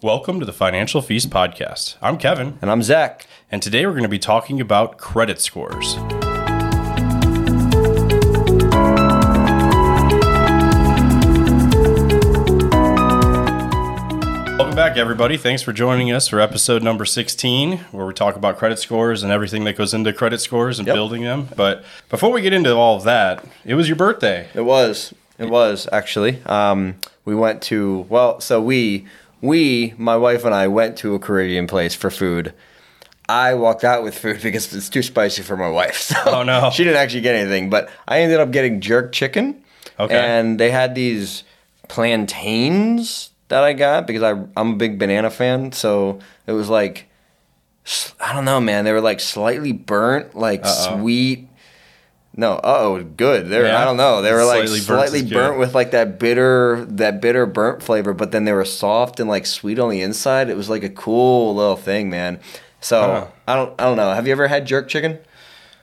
Welcome to the Financial Feast podcast. I'm Kevin, And I'm Zach. and today we're going to be talking about credit scores. Welcome back, everybody. Thanks for joining us for episode number 16, where we talk about credit scores and everything that goes into credit scores and Yep. building them. But before we get into all of that, it was your birthday. It was. It was actually. Um, we went to well, so we we my wife and I went to a Caribbean place for food. I walked out with food because it's too spicy for my wife. So Oh, no. she didn't actually get anything, but I ended up getting jerk chicken. Okay. And they had these plantains that I got because I I'm a big banana fan. So it was like I don't know, man. They were like slightly burnt, like Uh-oh. sweet. No, oh, good. They were, Yeah? I don't know. They were like Slightly burnt slightly is good. burnt with like that bitter, that bitter burnt flavor, but then they were soft and like sweet on the inside. It was like a cool little thing, man. So. I don't, I don't know. Have you ever had jerk chicken?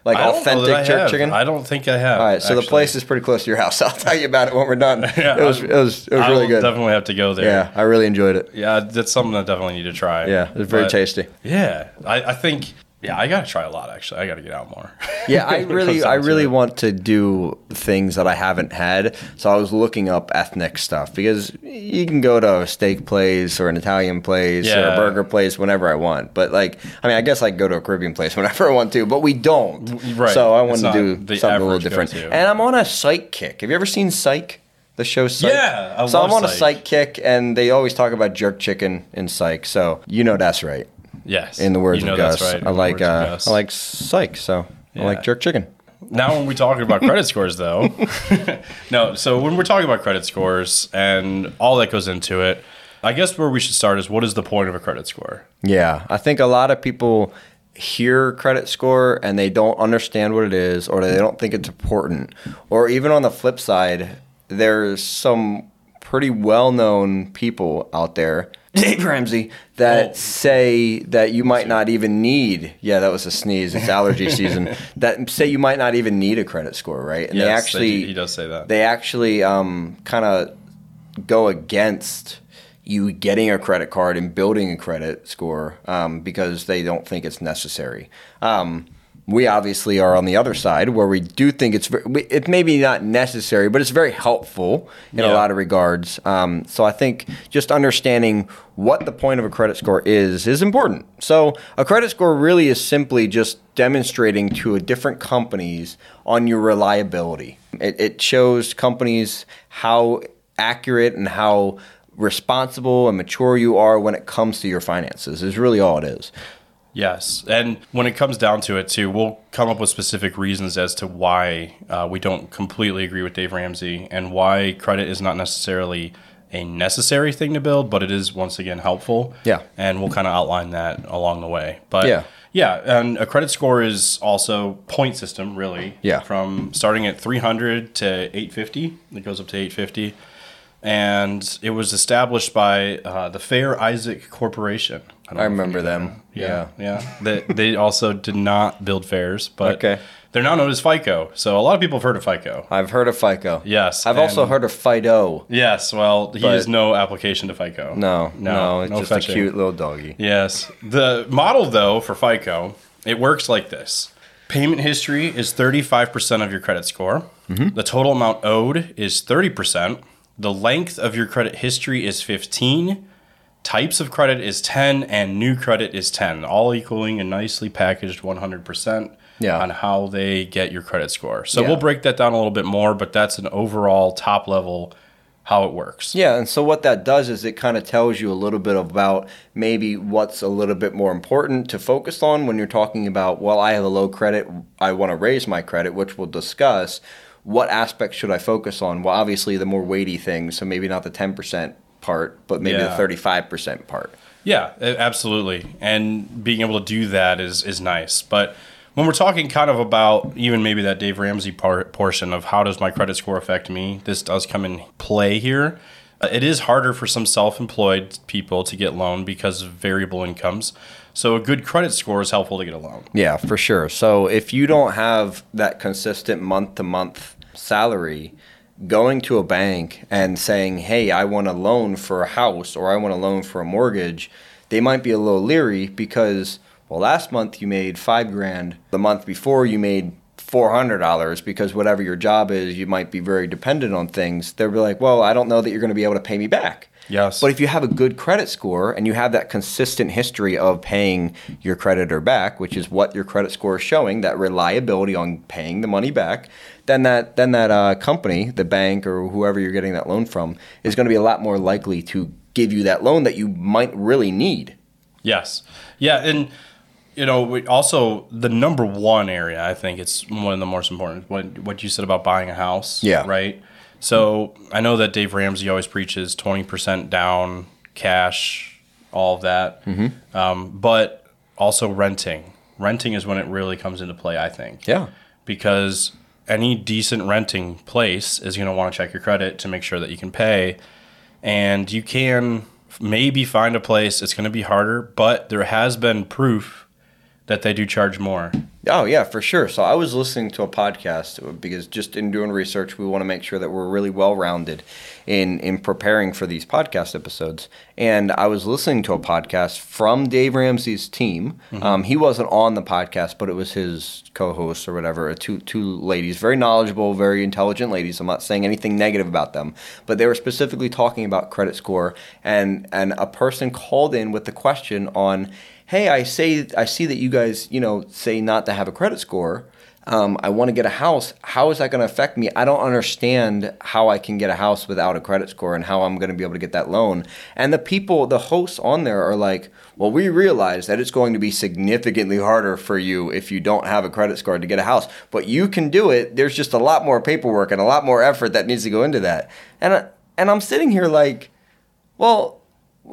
Like I don't know that I authentic jerk have. chicken? I don't think I have. All right, so the place is pretty close to your house. I'll tell you about it when we're done. Yeah, it was, it was, it was I really good. Definitely have to go there. Yeah, I really enjoyed it. Yeah, that's something I definitely need to try. Yeah, it's very But, tasty. Yeah, I, I think. Yeah, I gotta try a lot. Actually, I gotta get out more. Yeah, I really, I really want to do things that I haven't had. So I was looking up ethnic stuff because you can go to a steak place or an Italian place or a burger place whenever I want. But like, I mean, I guess I can go to a Caribbean place whenever I want to, but we don't. Right. So I wanted to do something a little different. go-to. And I'm on a psych kick. Have you ever seen Psych? The show Psych. Yeah, I so I'm on a Psych. psych kick, and they always talk about jerk chicken in Psych. So you know that's right. Yes. In the words you know of Gus, right, I like uh. I like Psych. So I like jerk chicken. Now, when we talk about credit scores, though, no. So when we're talking about credit scores and all that goes into it, I guess where we should start is what is the point of a credit score? Yeah, I think a lot of people hear credit score and they don't understand what it is or they don't think it's important. Or even on the flip side, there's some pretty well-known people out there, Dave Ramsey, that Oh. say that you might not even need. Yeah, that was a sneeze. It's allergy season. That say you might not even need a credit score, right? And they Yes, actually he does say that. they actually um, kind of go against you getting a credit card and building a credit score um, because they don't think it's necessary. Um, we obviously are on the other side where we do think it's it maybe not necessary, but it's very helpful in Yeah. a lot of regards. Um, so I think just understanding what the point of a credit score is is important. So a credit score really is simply just demonstrating to a different companies on your reliability. It, it shows companies how accurate and how responsible and mature you are when it comes to your finances is really all it is. Yes, and when it comes down to it, too, we'll come up with specific reasons as to why uh, we don't completely agree with Dave Ramsey and why credit is not necessarily a necessary thing to build, but it is once again helpful. Yeah. and we'll kind of outline that along the way. But Yeah. yeah, and a credit score is also point system, really. Yeah. from starting at 300 to 850, it goes up to 850. And it was established by uh, the Fair Isaac Corporation. Don't I know if you remember them. that. Yeah. Yeah. They, they also did not build fairs, but Okay. they're now known as FICO. So a lot of people have heard of FICO. I've heard of FICO. Yes. I've also heard of Fido. Yes. Well, he But- has no application to FICO. No, no, it's no just fetching. a cute little doggy. Yes. The model, though, for FICO, it works like this payment history is 35% of your credit score, mm-hmm. the total amount owed is 30%, the length of your credit history is 15. Types of credit is 10 and new credit is 10, all equaling a nicely packaged 100% Yeah. on how they get your credit score. So Yeah. we'll break that down a little bit more, but that's an overall top level how it works. Yeah, and so what that does is it kind of tells you a little bit about maybe what's a little bit more important to focus on when you're talking about, well, I have a low credit, I want to raise my credit, which we'll discuss. What aspects should I focus on? Well, obviously, the more weighty things, so maybe not the 10% part, but maybe Yeah. the 35% part. Yeah, absolutely. And being able to do that is is nice. But when we're talking kind of about even maybe that Dave Ramsey part portion of how does my credit score affect me, this does come in play here. Uh, It is harder for some self-employed people to get loan because of variable incomes. So a good credit score is helpful to get a loan. Yeah, for sure. So if you don't have that consistent month to month salary, going to a bank and saying, "Hey, I want a loan for a house or I want a loan for a mortgage," they might be a little leery because well, last month you made 5 grand, the month before you made $400 because whatever your job is, you might be very dependent on things. They'll be like, "Well, I don't know that you're going to be able to pay me back." Yes. But if you have a good credit score and you have that consistent history of paying your creditor back, which is what your credit score is showing, that reliability on paying the money back, then that then that uh, company, the bank or whoever you're getting that loan from, is going to be a lot more likely to give you that loan that you might really need. Yes. Yeah, and you know, we also the number one area I think it's one of the most important. What what you said about buying a house. Yeah. Right. So I know that Dave Ramsey always preaches twenty percent down, cash, all of that. Mm-hmm. Um, but also renting. Renting is when it really comes into play. I think. Yeah. Because any decent renting place is going to want to check your credit to make sure that you can pay, and you can maybe find a place. It's going to be harder, but there has been proof that they do charge more. Oh yeah, for sure. So I was listening to a podcast uh, because just in doing research, we want to make sure that we're really well rounded in in preparing for these podcast episodes. And I was listening to a podcast from Dave Ramsey's team. Mm-hmm. Um, he wasn't on the podcast, but it was his co-host or whatever. Uh, two two ladies, very knowledgeable, very intelligent ladies. I'm not saying anything negative about them, but they were specifically talking about credit score. And and a person called in with the question on hey, I say I see that you guys, you know, say not to have a credit score. Um, I want to get a house. How is that going to affect me? I don't understand how I can get a house without a credit score and how I'm going to be able to get that loan. And the people, the hosts on there are like, well, we realize that it's going to be significantly harder for you if you don't have a credit score to get a house, but you can do it. There's just a lot more paperwork and a lot more effort that needs to go into that. And and I'm sitting here like, well,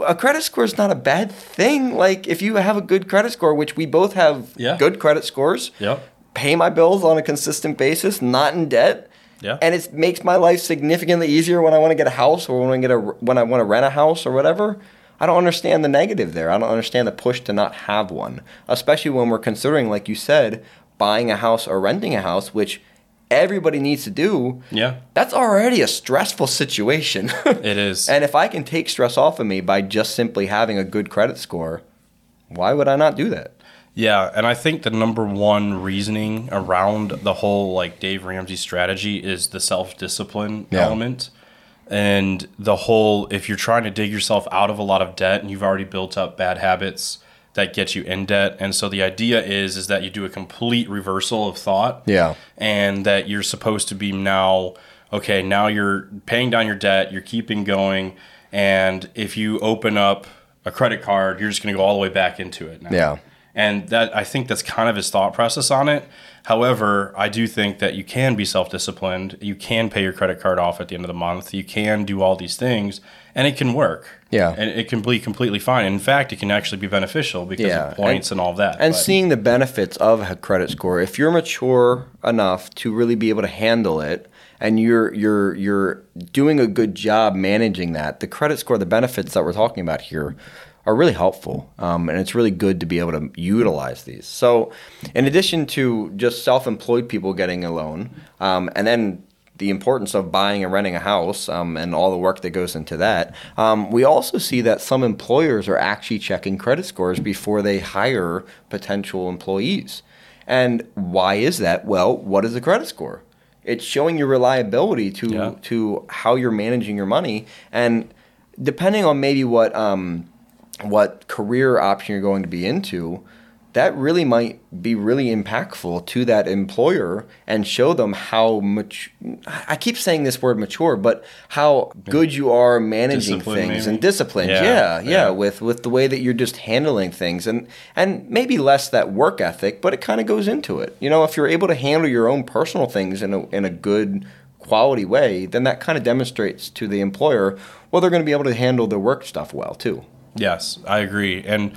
a credit score is not a bad thing. Like if you have a good credit score, which we both have Yeah. good credit scores, Yep. pay my bills on a consistent basis, not in debt. Yeah. And it makes my life significantly easier when I want to get a house or when I get a when I want to rent a house or whatever. I don't understand the negative there. I don't understand the push to not have one, especially when we're considering, like you said, buying a house or renting a house, which everybody needs to do. Yeah. That's already a stressful situation. It is. And if I can take stress off of me by just simply having a good credit score, why would I not do that? Yeah, and I think the number one reasoning around the whole like Dave Ramsey strategy is the self discipline Yeah. element. And the whole if you're trying to dig yourself out of a lot of debt and you've already built up bad habits that gets you in debt. And so the idea is is that you do a complete reversal of thought. Yeah. And that you're supposed to be now okay, now you're paying down your debt, you're keeping going, and if you open up a credit card, you're just going to go all the way back into it now. Yeah. And that I think that's kind of his thought process on it. However, I do think that you can be self-disciplined. You can pay your credit card off at the end of the month. You can do all these things, and it can work. Yeah. and it can be completely fine. In fact, it can actually be beneficial because Yeah, of points and, all of that. And But- seeing the benefits of a credit score, if you're mature enough to really be able to handle it, and you're you're you're doing a good job managing that, the credit score, the benefits that we're talking about here, are really helpful, um, and it's really good to be able to utilize these. So, in addition to just self-employed people getting a loan, um, and then the importance of buying and renting a house um, and all the work that goes into that. Um, we also see that some employers are actually checking credit scores before they hire potential employees. And why is that? Well, what is a credit score? It's showing your reliability to Yeah. to how you're managing your money, and depending on maybe what um, what career option you're going to be into, that really might be really impactful to that employer and show them how much I keep saying this word mature, but how good you are managing Discipline, things maybe? and disciplined. Yeah, Yeah, yeah, yeah. with with the way that you're just handling things and and maybe less that work ethic, but it kind of goes into it. You know, if you're able to handle your own personal things in a in a good quality way, then that kind of demonstrates to the employer well they're going to be able to handle their work stuff well too. Yes, I agree. And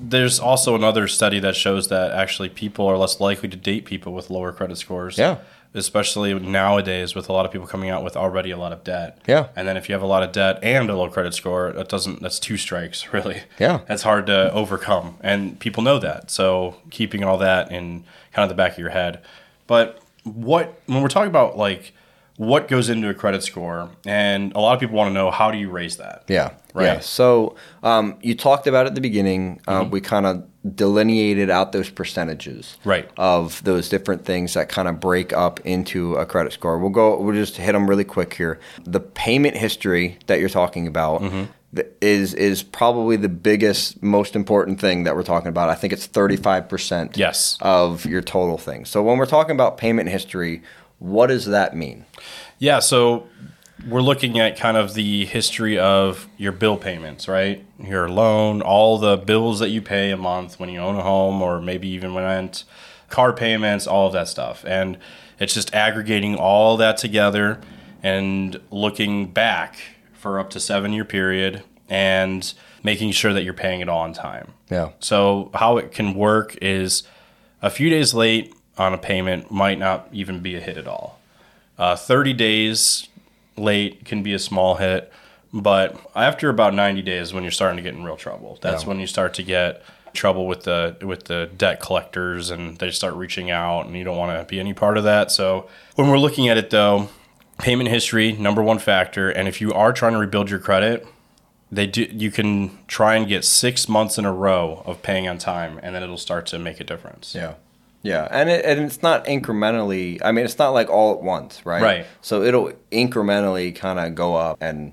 there's also another study that shows that actually people are less likely to date people with lower credit scores. Yeah. Especially nowadays with a lot of people coming out with already a lot of debt. Yeah. And then if you have a lot of debt and a low credit score, that doesn't that's two strikes, really. Yeah. That's hard to overcome. And people know that. So keeping all that in kind of the back of your head. But what when we're talking about like what goes into a credit score, and a lot of people want to know how do you raise that? Yeah. Right. Yeah. So um, you talked about at the beginning. Uh, We kind of delineated out those percentages. Right. Of those different things that kind of break up into a credit score. We'll go. We'll just hit them really quick here. The payment history that you're talking about. th- Is is probably the biggest, most important thing that we're talking about. I think it's thirty five percent. Yes. Of your total thing. So when we're talking about payment history, what does that mean? Yeah, so we're looking at kind of the history of your bill payments, right? Your loan, all the bills that you pay a month when you own a home or maybe even rent, car payments, all of that stuff. And it's just aggregating all that together and looking back for up to 7 year period and making sure that you're paying it all on time. Yeah. So how it can work is a few days late on a payment might not even be a hit at all. Uh, 30 days late can be a small hit, but after about 90 days, when you're starting to get in real trouble, that's Yeah. when you start to get trouble with the with the debt collectors, and they start reaching out, and you don't want to be any part of that. So when we're looking at it, though, payment history number one factor, and if you are trying to rebuild your credit, they do you can try and get six months in a row of paying on time, and then it'll start to make a difference. Yeah. Yeah, and it, and it's not incrementally. I mean, it's not like all at once, right? Right. So it'll incrementally kind of go up and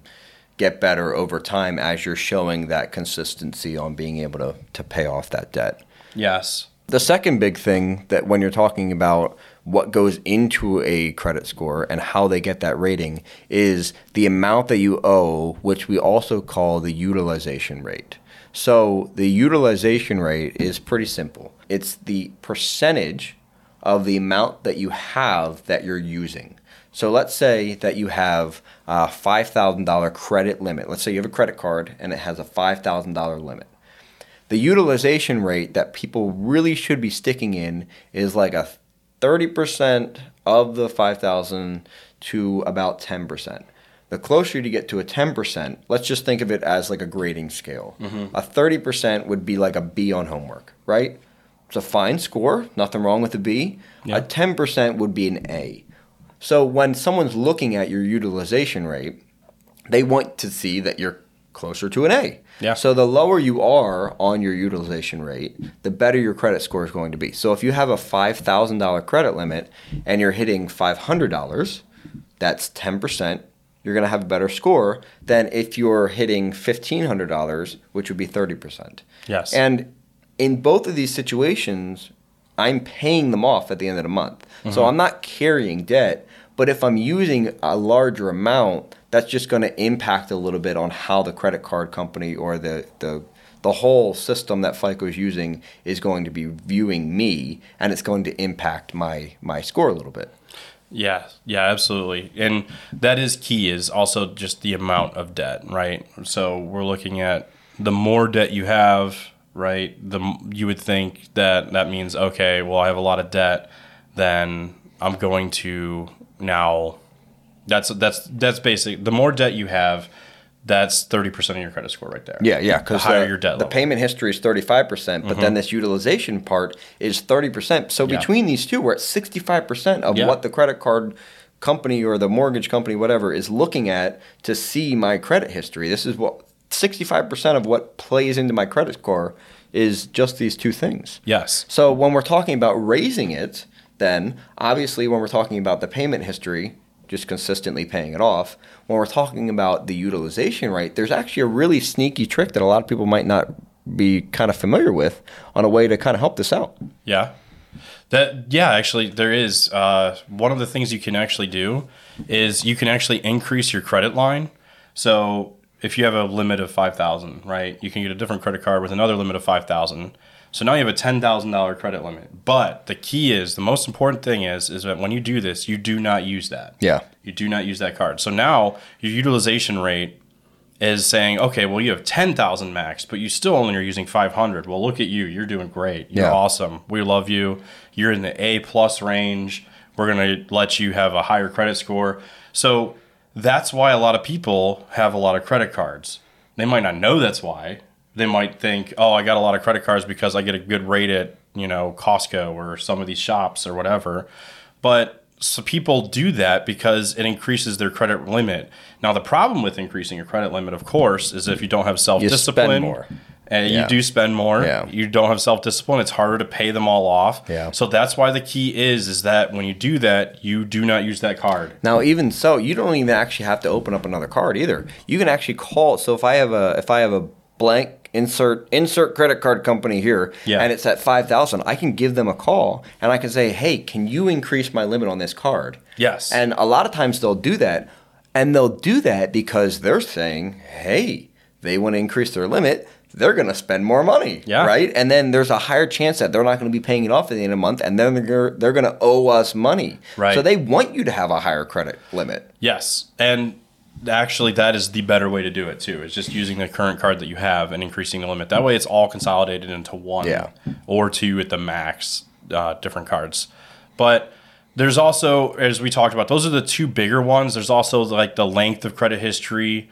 get better over time as you're showing that consistency on being able to to pay off that debt. Yes. The second big thing that when you're talking about what goes into a credit score and how they get that rating is the amount that you owe, which we also call the utilization rate. So the utilization rate is pretty simple. It's the percentage of the amount that you have that you're using. So let's say that you have a $5,000 credit limit. Let's say you have a credit card and it has a $5,000 limit the utilization rate that people really should be sticking in is like a 30% of the 5000 to about 10%. The closer you get to a 10%, let's just think of it as like a grading scale. A 30% would be like a B on homework, right? It's a fine score, nothing wrong with a B. Yeah. A 10% would be an A. So when someone's looking at your utilization rate, they want to see that you're closer to an A. Yeah. So the lower you are on your utilization rate, the better your credit score is going to be. So if you have a $5,000 credit limit and you're hitting $500, that's 10%, you're going to have a better score than if you're hitting $1,500, which would be 30%. Yes. And in both of these situations, I'm paying them off at the end of the month. So mm-hmm. I'm not carrying debt, but if I'm using a larger amount, that's just going to impact a little bit on how the credit card company or the the the whole system that FICO is using is going to be viewing me, and it's going to impact my my score a little bit. Yeah, yeah, absolutely. And that is key is also just the amount of debt, right? So we're looking at the more debt you have, right? The you would think that that means okay, well I have a lot of debt, then I'm going to now that's that's that's basic. The more debt you have, that's 30% of your credit score right there. Yeah, yeah, The because higher the, your debt the payment history is 35%, but then mm-hmm. this utilization part is 30%. So Yeah. between these two, we're at 65% of Yeah. what the credit card company or the mortgage company, whatever, is looking at to see my credit history. This is what 65% of what plays into my credit score is just these two things. Yes. So when we're talking about raising it, then obviously when we're talking about the payment history, just consistently paying it off, when we're talking about the utilization rate, there's actually a really sneaky trick that a lot of people might not be kind of familiar with on a way to kind of help this out. Yeah. That yeah, actually there is uh, one of the things you can actually do is you can actually increase your credit line. So if you have a limit of five thousand, right, you can get a different credit card with another limit of five thousand. So now you have a ten thousand dollar credit limit. But the key is the most important thing is is that when you do this, you do not use that. Yeah. You do not use that card. So now your utilization rate is saying, okay, well, you have 10,000 max, but you still only are using 500. Well, look at you. You're doing great. You're Yeah. awesome. We love you. You're in the A plus range. We're going to let you have a higher credit score. So that's why a lot of people have a lot of credit cards. They might not know that's why. They might think, oh, I got a lot of credit cards because I get a good rate at, you know, Costco or some of these shops or whatever. But so people do that because it increases their credit limit. Now, the problem with increasing your credit limit, of course, is if you don't have self discipline more. and Yeah. you do spend more, Yeah. you don't have self discipline. It's harder to pay them all off. Yeah. So that's why the key is is that when you do that, you do not use that card. Now, even so, you don't even actually have to open up another card either. You can actually call. So if I have a if I have a blank insert insert credit card company here, Yeah. and it's at five thousand, I can give them a call and I can say, hey, can you increase my limit on this card? Yes. And a lot of times they'll do that, and they'll do that because they're saying, hey, they want to increase their limit. They're going to spend more money, Yeah. right? And then there's a higher chance that they're not going to be paying it off at the end of the month, and then they're they're going to owe us money. Right. So they want you to have a higher credit limit. Yes, and actually, that is the better way to do it too. Is just using the current card that you have and increasing the limit. That way, it's all consolidated into one Yeah. or two at the max, uh, different cards. But there's also, as we talked about, those are the two bigger ones. There's also like the length of credit history,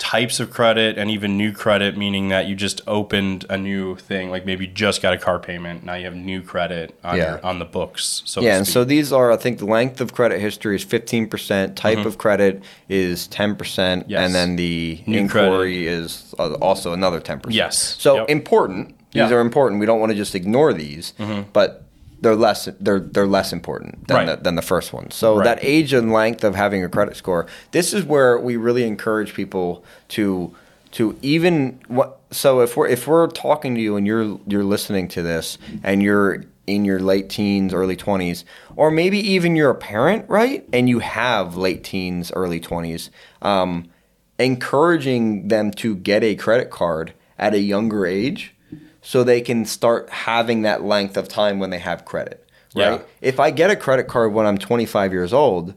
types of credit, and even new credit, meaning that you just opened a new thing, like maybe you just got a car payment. Now you have new credit on Yeah. your, on the books. So Yeah, and so these are, I think, the length of credit history is 15%, type of credit is 10%, Mm-hmm. Yes. and then the New inquiry is uh, also another 10%. Yes. So Yep. important. These Yeah. Mm-hmm. are important. We don't want to just ignore these, but they're less they're they're less important than Right. the, than the first one. So Right. that age and length of having a credit score, this is where we really encourage people to to even what so if we're if we're talking to you and you're you're listening to this and you're in your late teens, early 20s, or maybe even you're a parent, right? And you have late teens, early 20s, um, encouraging them to get a credit card at a younger age so they can start having that length of time when they have credit, right? Yeah. If I get a credit card when I'm 25 years old,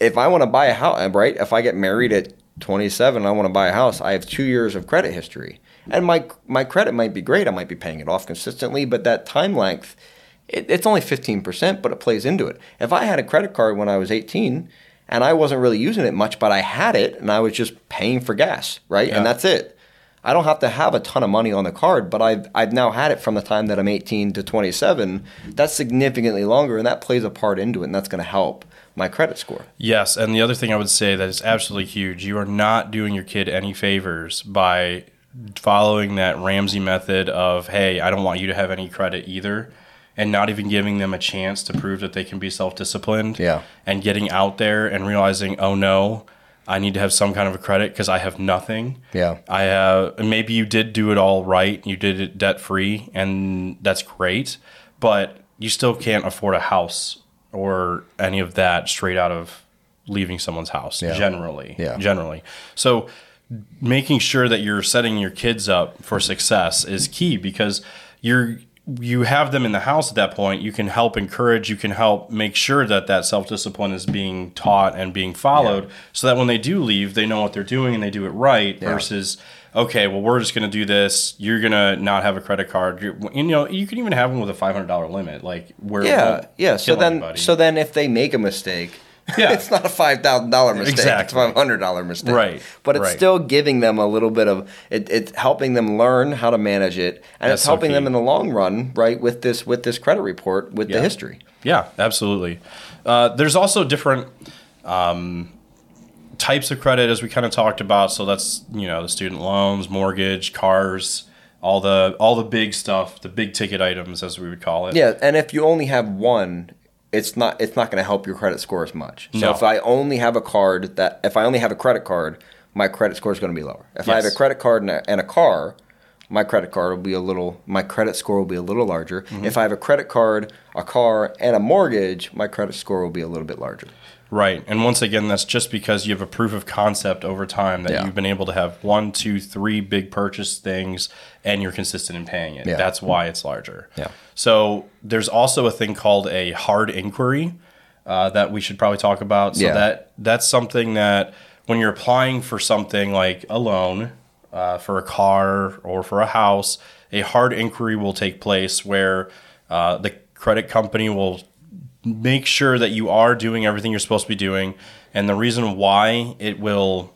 if I want to buy a house, uh, right? If I get married at 27 and I want to buy a house, I have two years of credit history. And my my credit might be great. I might be paying it off consistently, but that time length, it, it's only 15%, but it plays into it. If I had a credit card when I was 18 and I wasn't really using it much, but I had it and I was just paying for gas, right? Yeah. And that's it. I don't have to have a ton of money on the card, but I've, I've now had it from the time that I'm 18 to 27. That's significantly longer, and that plays a part into it, and that's going to help my credit score. Yes, and the other thing I would say that is absolutely huge, you are not doing your kid any favors by following that Ramsey method of, hey, I don't want you to have any credit either, and not even giving them a chance to prove that they can be self-disciplined. Yeah. And getting out there and realizing, oh no, I need to have some kind of a credit because I have nothing. Yeah. I have and maybe you did do it all right, you did it debt free, and that's great, but you still can't afford a house or any of that straight out of leaving someone's house Yeah. generally. Yeah. Generally. So making sure that you're setting your kids up for success is key because you're you have them in the house at that point you can help encourage you can help make sure that that self-discipline is being taught and being followed so that when they do leave they know what they're doing and they do it right Yeah. versus okay well we're just going to do this you're going to not have a credit card you're, you know you can even have them with a $500 limit like where Yeah, yeah. So then, anybody. so then, if they make a mistake, Yeah. it's not a five thousand dollar mistake. Exactly. It's a five hundred dollar mistake. Right, But it's right. still giving them a little bit of it. It's helping them learn how to manage it, and That's it's so helping them in the long run, right? With this with this credit report with Yeah. the history. Yeah, absolutely. Uh, there's also different um, types of credit, as we kind of talked about. So that's you know the student loans, mortgage, cars, all the all the big stuff, the big ticket items, as we would call it. Yeah, and if you only have one, it's not it's not going to help your credit score as much. So No. if I only have a card that if I only have a credit card, my credit score is going to be lower. If I have a credit card and a, and a car, my credit card will be a little my credit score will be a little larger. Mm-hmm. If I have a credit card, a car, and a mortgage, my credit score will be a little bit larger. Right. And once again, that's just because you have a proof of concept over time that Yeah. you've been able to have one, two, three big purchase things and you're consistent in paying it. Yeah. That's why it's larger. Yeah. So there's also a thing called a hard inquiry uh, that we should probably talk about. So Yeah. that that's something that when you're applying for something like a loan uh, for a car or for a house, a hard inquiry will take place where uh, the credit company will make sure that you are doing everything you're supposed to be doing. And the reason why it will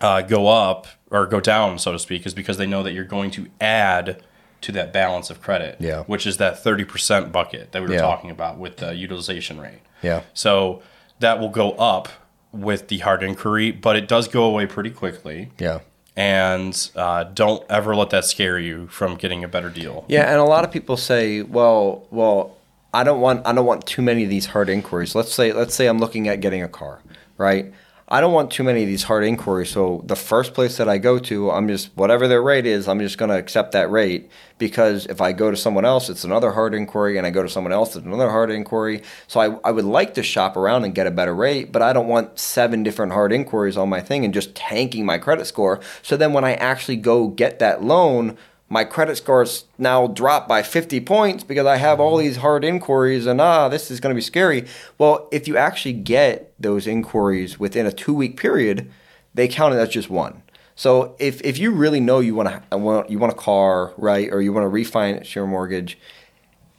uh, go up or go down, so to speak, is because they know that you're going to add to that balance of credit, Yeah. which is that 30% bucket that we were Yeah. talking about with the utilization rate. Yeah. So that will go up with the hard inquiry, but it does go away pretty quickly. Yeah. And uh, don't ever let that scare you from getting a better deal. Yeah, and a lot of people say, "Well, well, I don't want I don't want too many of these hard inquiries." Let's say let's say I'm looking at getting a car, right? I don't want too many of these hard inquiries. So the first place that I go to, I'm just whatever their rate is, I'm just going to accept that rate because if I go to someone else, it's another hard inquiry, and I go to someone else, it's another hard inquiry. So I, I would like to shop around and get a better rate, but I don't want seven different hard inquiries on my thing and just tanking my credit score. So then when I actually go get that loan, my credit scores now drop by 50 points because I have all these hard inquiries and ah, this is going to be scary. Well, if you actually get those inquiries within a two week period, they count it as just one. So if, if you really know you want to want you want a car, right, or you want to refinance your mortgage,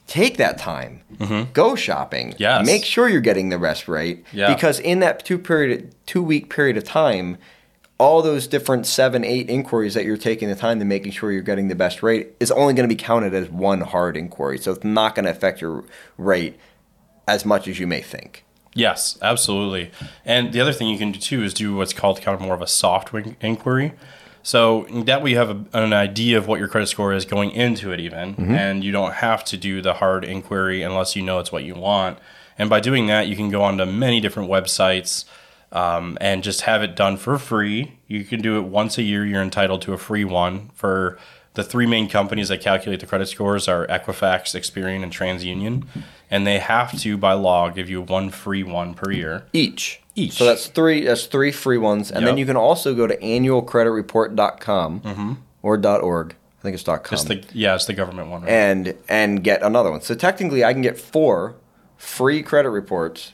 take that time, go shopping, Yes. make sure you're getting the best rate, Yeah. because in that two period two week period of time, all those different seven, eight inquiries that you're taking the time to making sure you're getting the best rate is only going to be counted as one hard inquiry. So it's not going to affect your rate as much as you may think. Yes, absolutely. And the other thing you can do too is do what's called kind of more of a soft inquiry. So that way you have a, an idea of what your credit score is going into it, even, mm-hmm. and you don't have to do the hard inquiry unless you know it's what you want. And by doing that, you can go onto many different websites um, and just have it done for free. You can do it once a year. You're entitled to a free one for the three main companies that calculate the credit scores are Equifax, Experian, and TransUnion, and they have to by law give you one free one per year. Each. Each. So that's three. That's three free ones, and then you can also go to annualcreditreport.com or .org. I think it's .com. It's the yeah, it's the government one. Right? and and get another one. So technically, I can get four free credit reports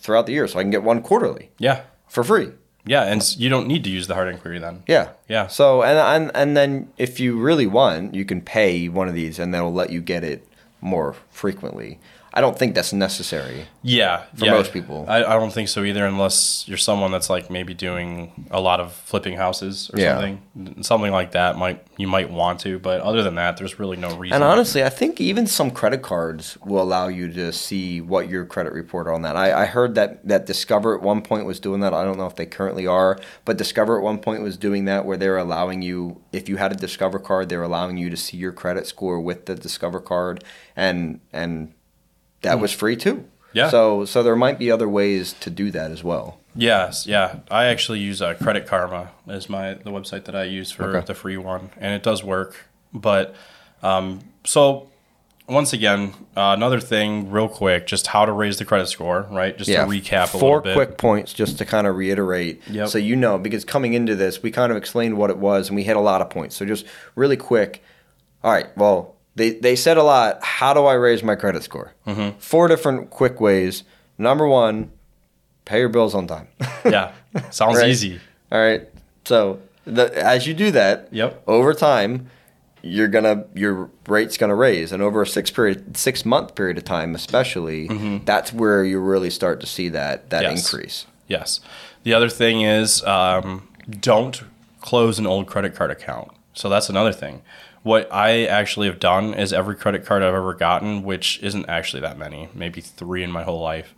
throughout the year. So I can get one quarterly yeah, for free. yeah, and you don't need to use the hard inquiry then. Yeah. Yeah. So and and and then if you really want, you can pay one of these, and that'll let you get it more frequently. I don't think that's necessary. Yeah, For yeah. most people. I, I don't think so either, unless you're someone that's like maybe doing a lot of flipping houses or Yeah. something. Something like that might you might want to, but other than that, there's really no reason. And honestly, I think even some credit cards will allow you to see what your credit report on that. I, I heard that, that Discover at one point was doing that. I don't know if they currently are, but Discover at one point was doing that where they were allowing you, if you had a Discover card, they were allowing you to see your credit score with the Discover card, and and that was free too. Hmm. Yeah. So so there might be other ways to do that as well. Yes, yeah. I actually use uh, Credit Karma as my the website that I use for Okay. the free one, and it does work. But um, so once again, uh, another thing, real quick, just how to raise the credit score, right? Just to recap a four little bit. quick points just to kind of reiterate Yep. so you know because coming into this we kind of explained what it was and we hit a lot of points so just really quick all right well they, they said a lot how do i raise my credit score mm-hmm. four different quick ways number one pay your bills on time yeah, sounds Right. easy. all right so the, as you do that Yep. over time you're gonna your rate's gonna raise and over a six period six month period of time especially that's where you really start to see that that Mm-hmm. Yes. increase Yes. The other thing is um, don't close an old credit card account. So that's another thing. What I actually have done is every credit card I've ever gotten, which isn't actually that many, maybe three in my whole life.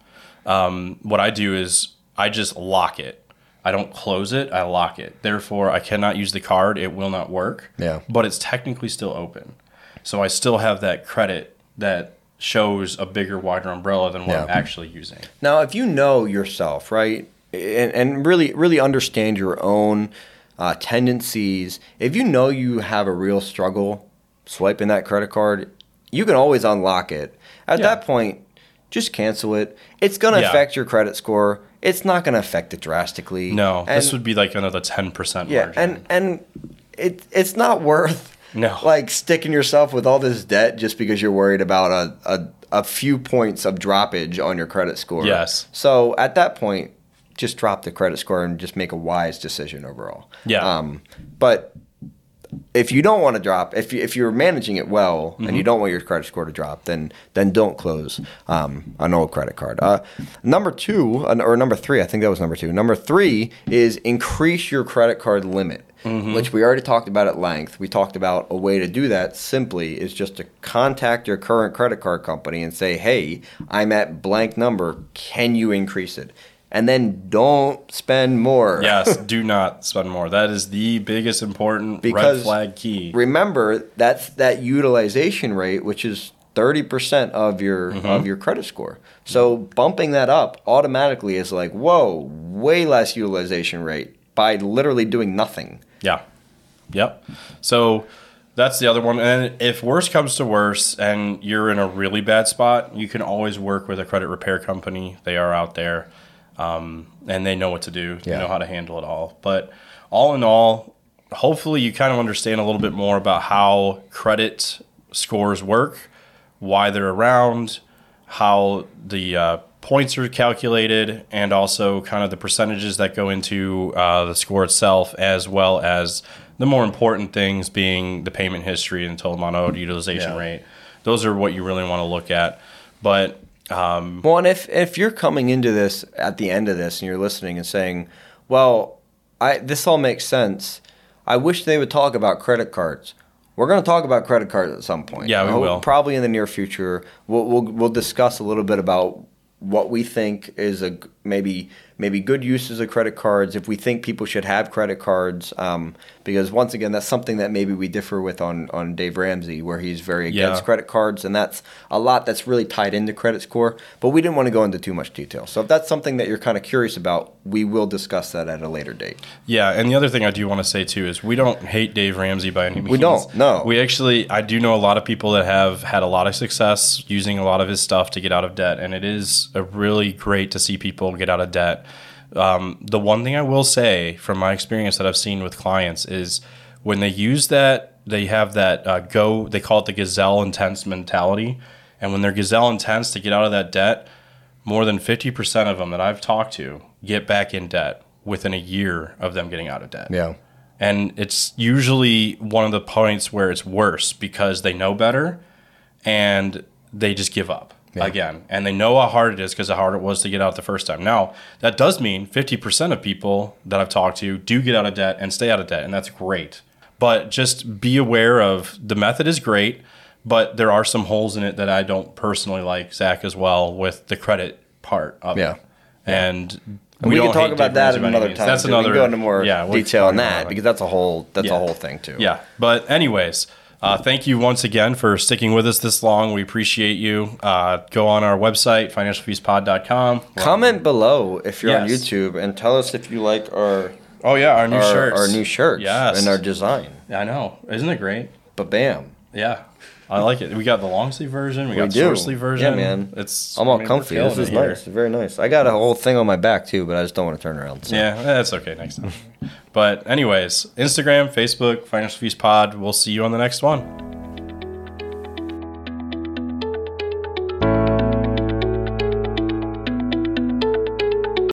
Um, what I do is I just lock it. I don't close it, I lock it. Therefore, I cannot use the card. It will not work. Yeah. But it's technically still open. So I still have that credit that shows a bigger, wider umbrella than what I'm actually using. Now, if you know yourself, right, and, and really, really understand your own uh, tendencies, if you know you have a real struggle swiping that credit card, you can always unlock it. At Yeah. that point, just cancel it. It's going to Yeah. affect your credit score. It's not going to affect it drastically. No, this would be like another 10% yeah, margin. and and it it's not worth No. like sticking yourself with all this debt just because you're worried about a, a a few points of droppage on your credit score. Yes. So at that point, just drop the credit score and just make a wise decision overall. Yeah. Um, but if you don't want to drop, if you, if you're managing it well and Mm-hmm. you don't want your credit score to drop, then then don't close um, an old credit card. Uh, number two, or number three, I think that was number two. Number three is increase your credit card limit, Mm-hmm. which we already talked about at length. We talked about a way to do that simply is just to contact your current credit card company and say, "Hey, I'm at blank number. Can you increase it?" And then don't spend more. Yes, do not spend more. That is the biggest important Because red flag key. remember that's that utilization rate which is 30% of your Mm-hmm. of your credit score so bumping that up automatically is like whoa way less utilization rate by literally doing nothing Yeah. Yep. So that's the other one. And if worse comes to worse and you're in a really bad spot, you can always work with a credit repair company. They are out there um, and they know what to do, they Yeah. know how to handle it all. But all in all, hopefully you kind of understand a little bit more about how credit scores work, why they're around, how the uh, points are calculated, and also kind of the percentages that go into uh, the score itself, as well as the more important things being the payment history and total amount owed, utilization Yeah. rate. Those are what you really want to look at. But Um, well and if if you're coming into this at the end of this and you're listening and saying well i this all makes sense i wish they would talk about credit cards we're going to talk about credit cards at some point. Yeah, we will. Probably in the near future, we'll, we'll we'll discuss a little bit about what we think is a maybe maybe good uses of credit cards. If we think people should have credit cards, um, because once again, that's something that maybe we differ with on on Dave Ramsey, where he's very against Yeah. credit cards, and that's a lot that's really tied into credit score. But we didn't want to go into too much detail. So if that's something that you're kind of curious about, we will discuss that at a later date. Yeah, and the other thing I do want to say too is we don't hate Dave Ramsey by any means. We don't, no. We actually, I do know a lot of people that have had a lot of success using a lot of his stuff to get out of debt, and it is a really great to see people get out of debt. Um, the one thing I will say from my experience that I've seen with clients is when they use that, they have that uh, go, they call it the gazelle intense mentality. And when they're gazelle intense to get out of that debt, more than 50% of them that I've talked to get back in debt within a year of them getting out of debt. Yeah. And it's usually one of the points where it's worse because they know better and they just give up again. And they know how hard it is because how hard it was to get out the first time. Now, that does mean 50% of people that I've talked to do get out of debt and stay out of debt, and that's great. But just be aware of the method is great, but there are some holes in it that I don't personally like, Zach, as well, with the credit part of Yeah. it. And And we, don't can talk about that Ramsey at another time. That's too. another. we can go into more yeah, detail on that because that's a whole that's Yeah. a whole thing too. Yeah. But anyways, uh, thank you once again for sticking with us this long. We appreciate you. Uh, go on our website, financialfeastpod.com. Comment below if you're on YouTube and tell us if you like our Oh yeah, our new our, shirts. our new shirts Yes. and our design. I know. Isn't it great? But bam, Yeah. I like it. We got the long sleeve version. We got the do. short sleeve version. Yeah, man. It's I'm all I mean, comfy. This is here. nice. Very nice. I got a whole thing on my back too, but I just don't want to turn around. So. Yeah, eh, that's okay next time. but anyways, Instagram, Facebook, Financial Feast Pod. We'll see you on the next one.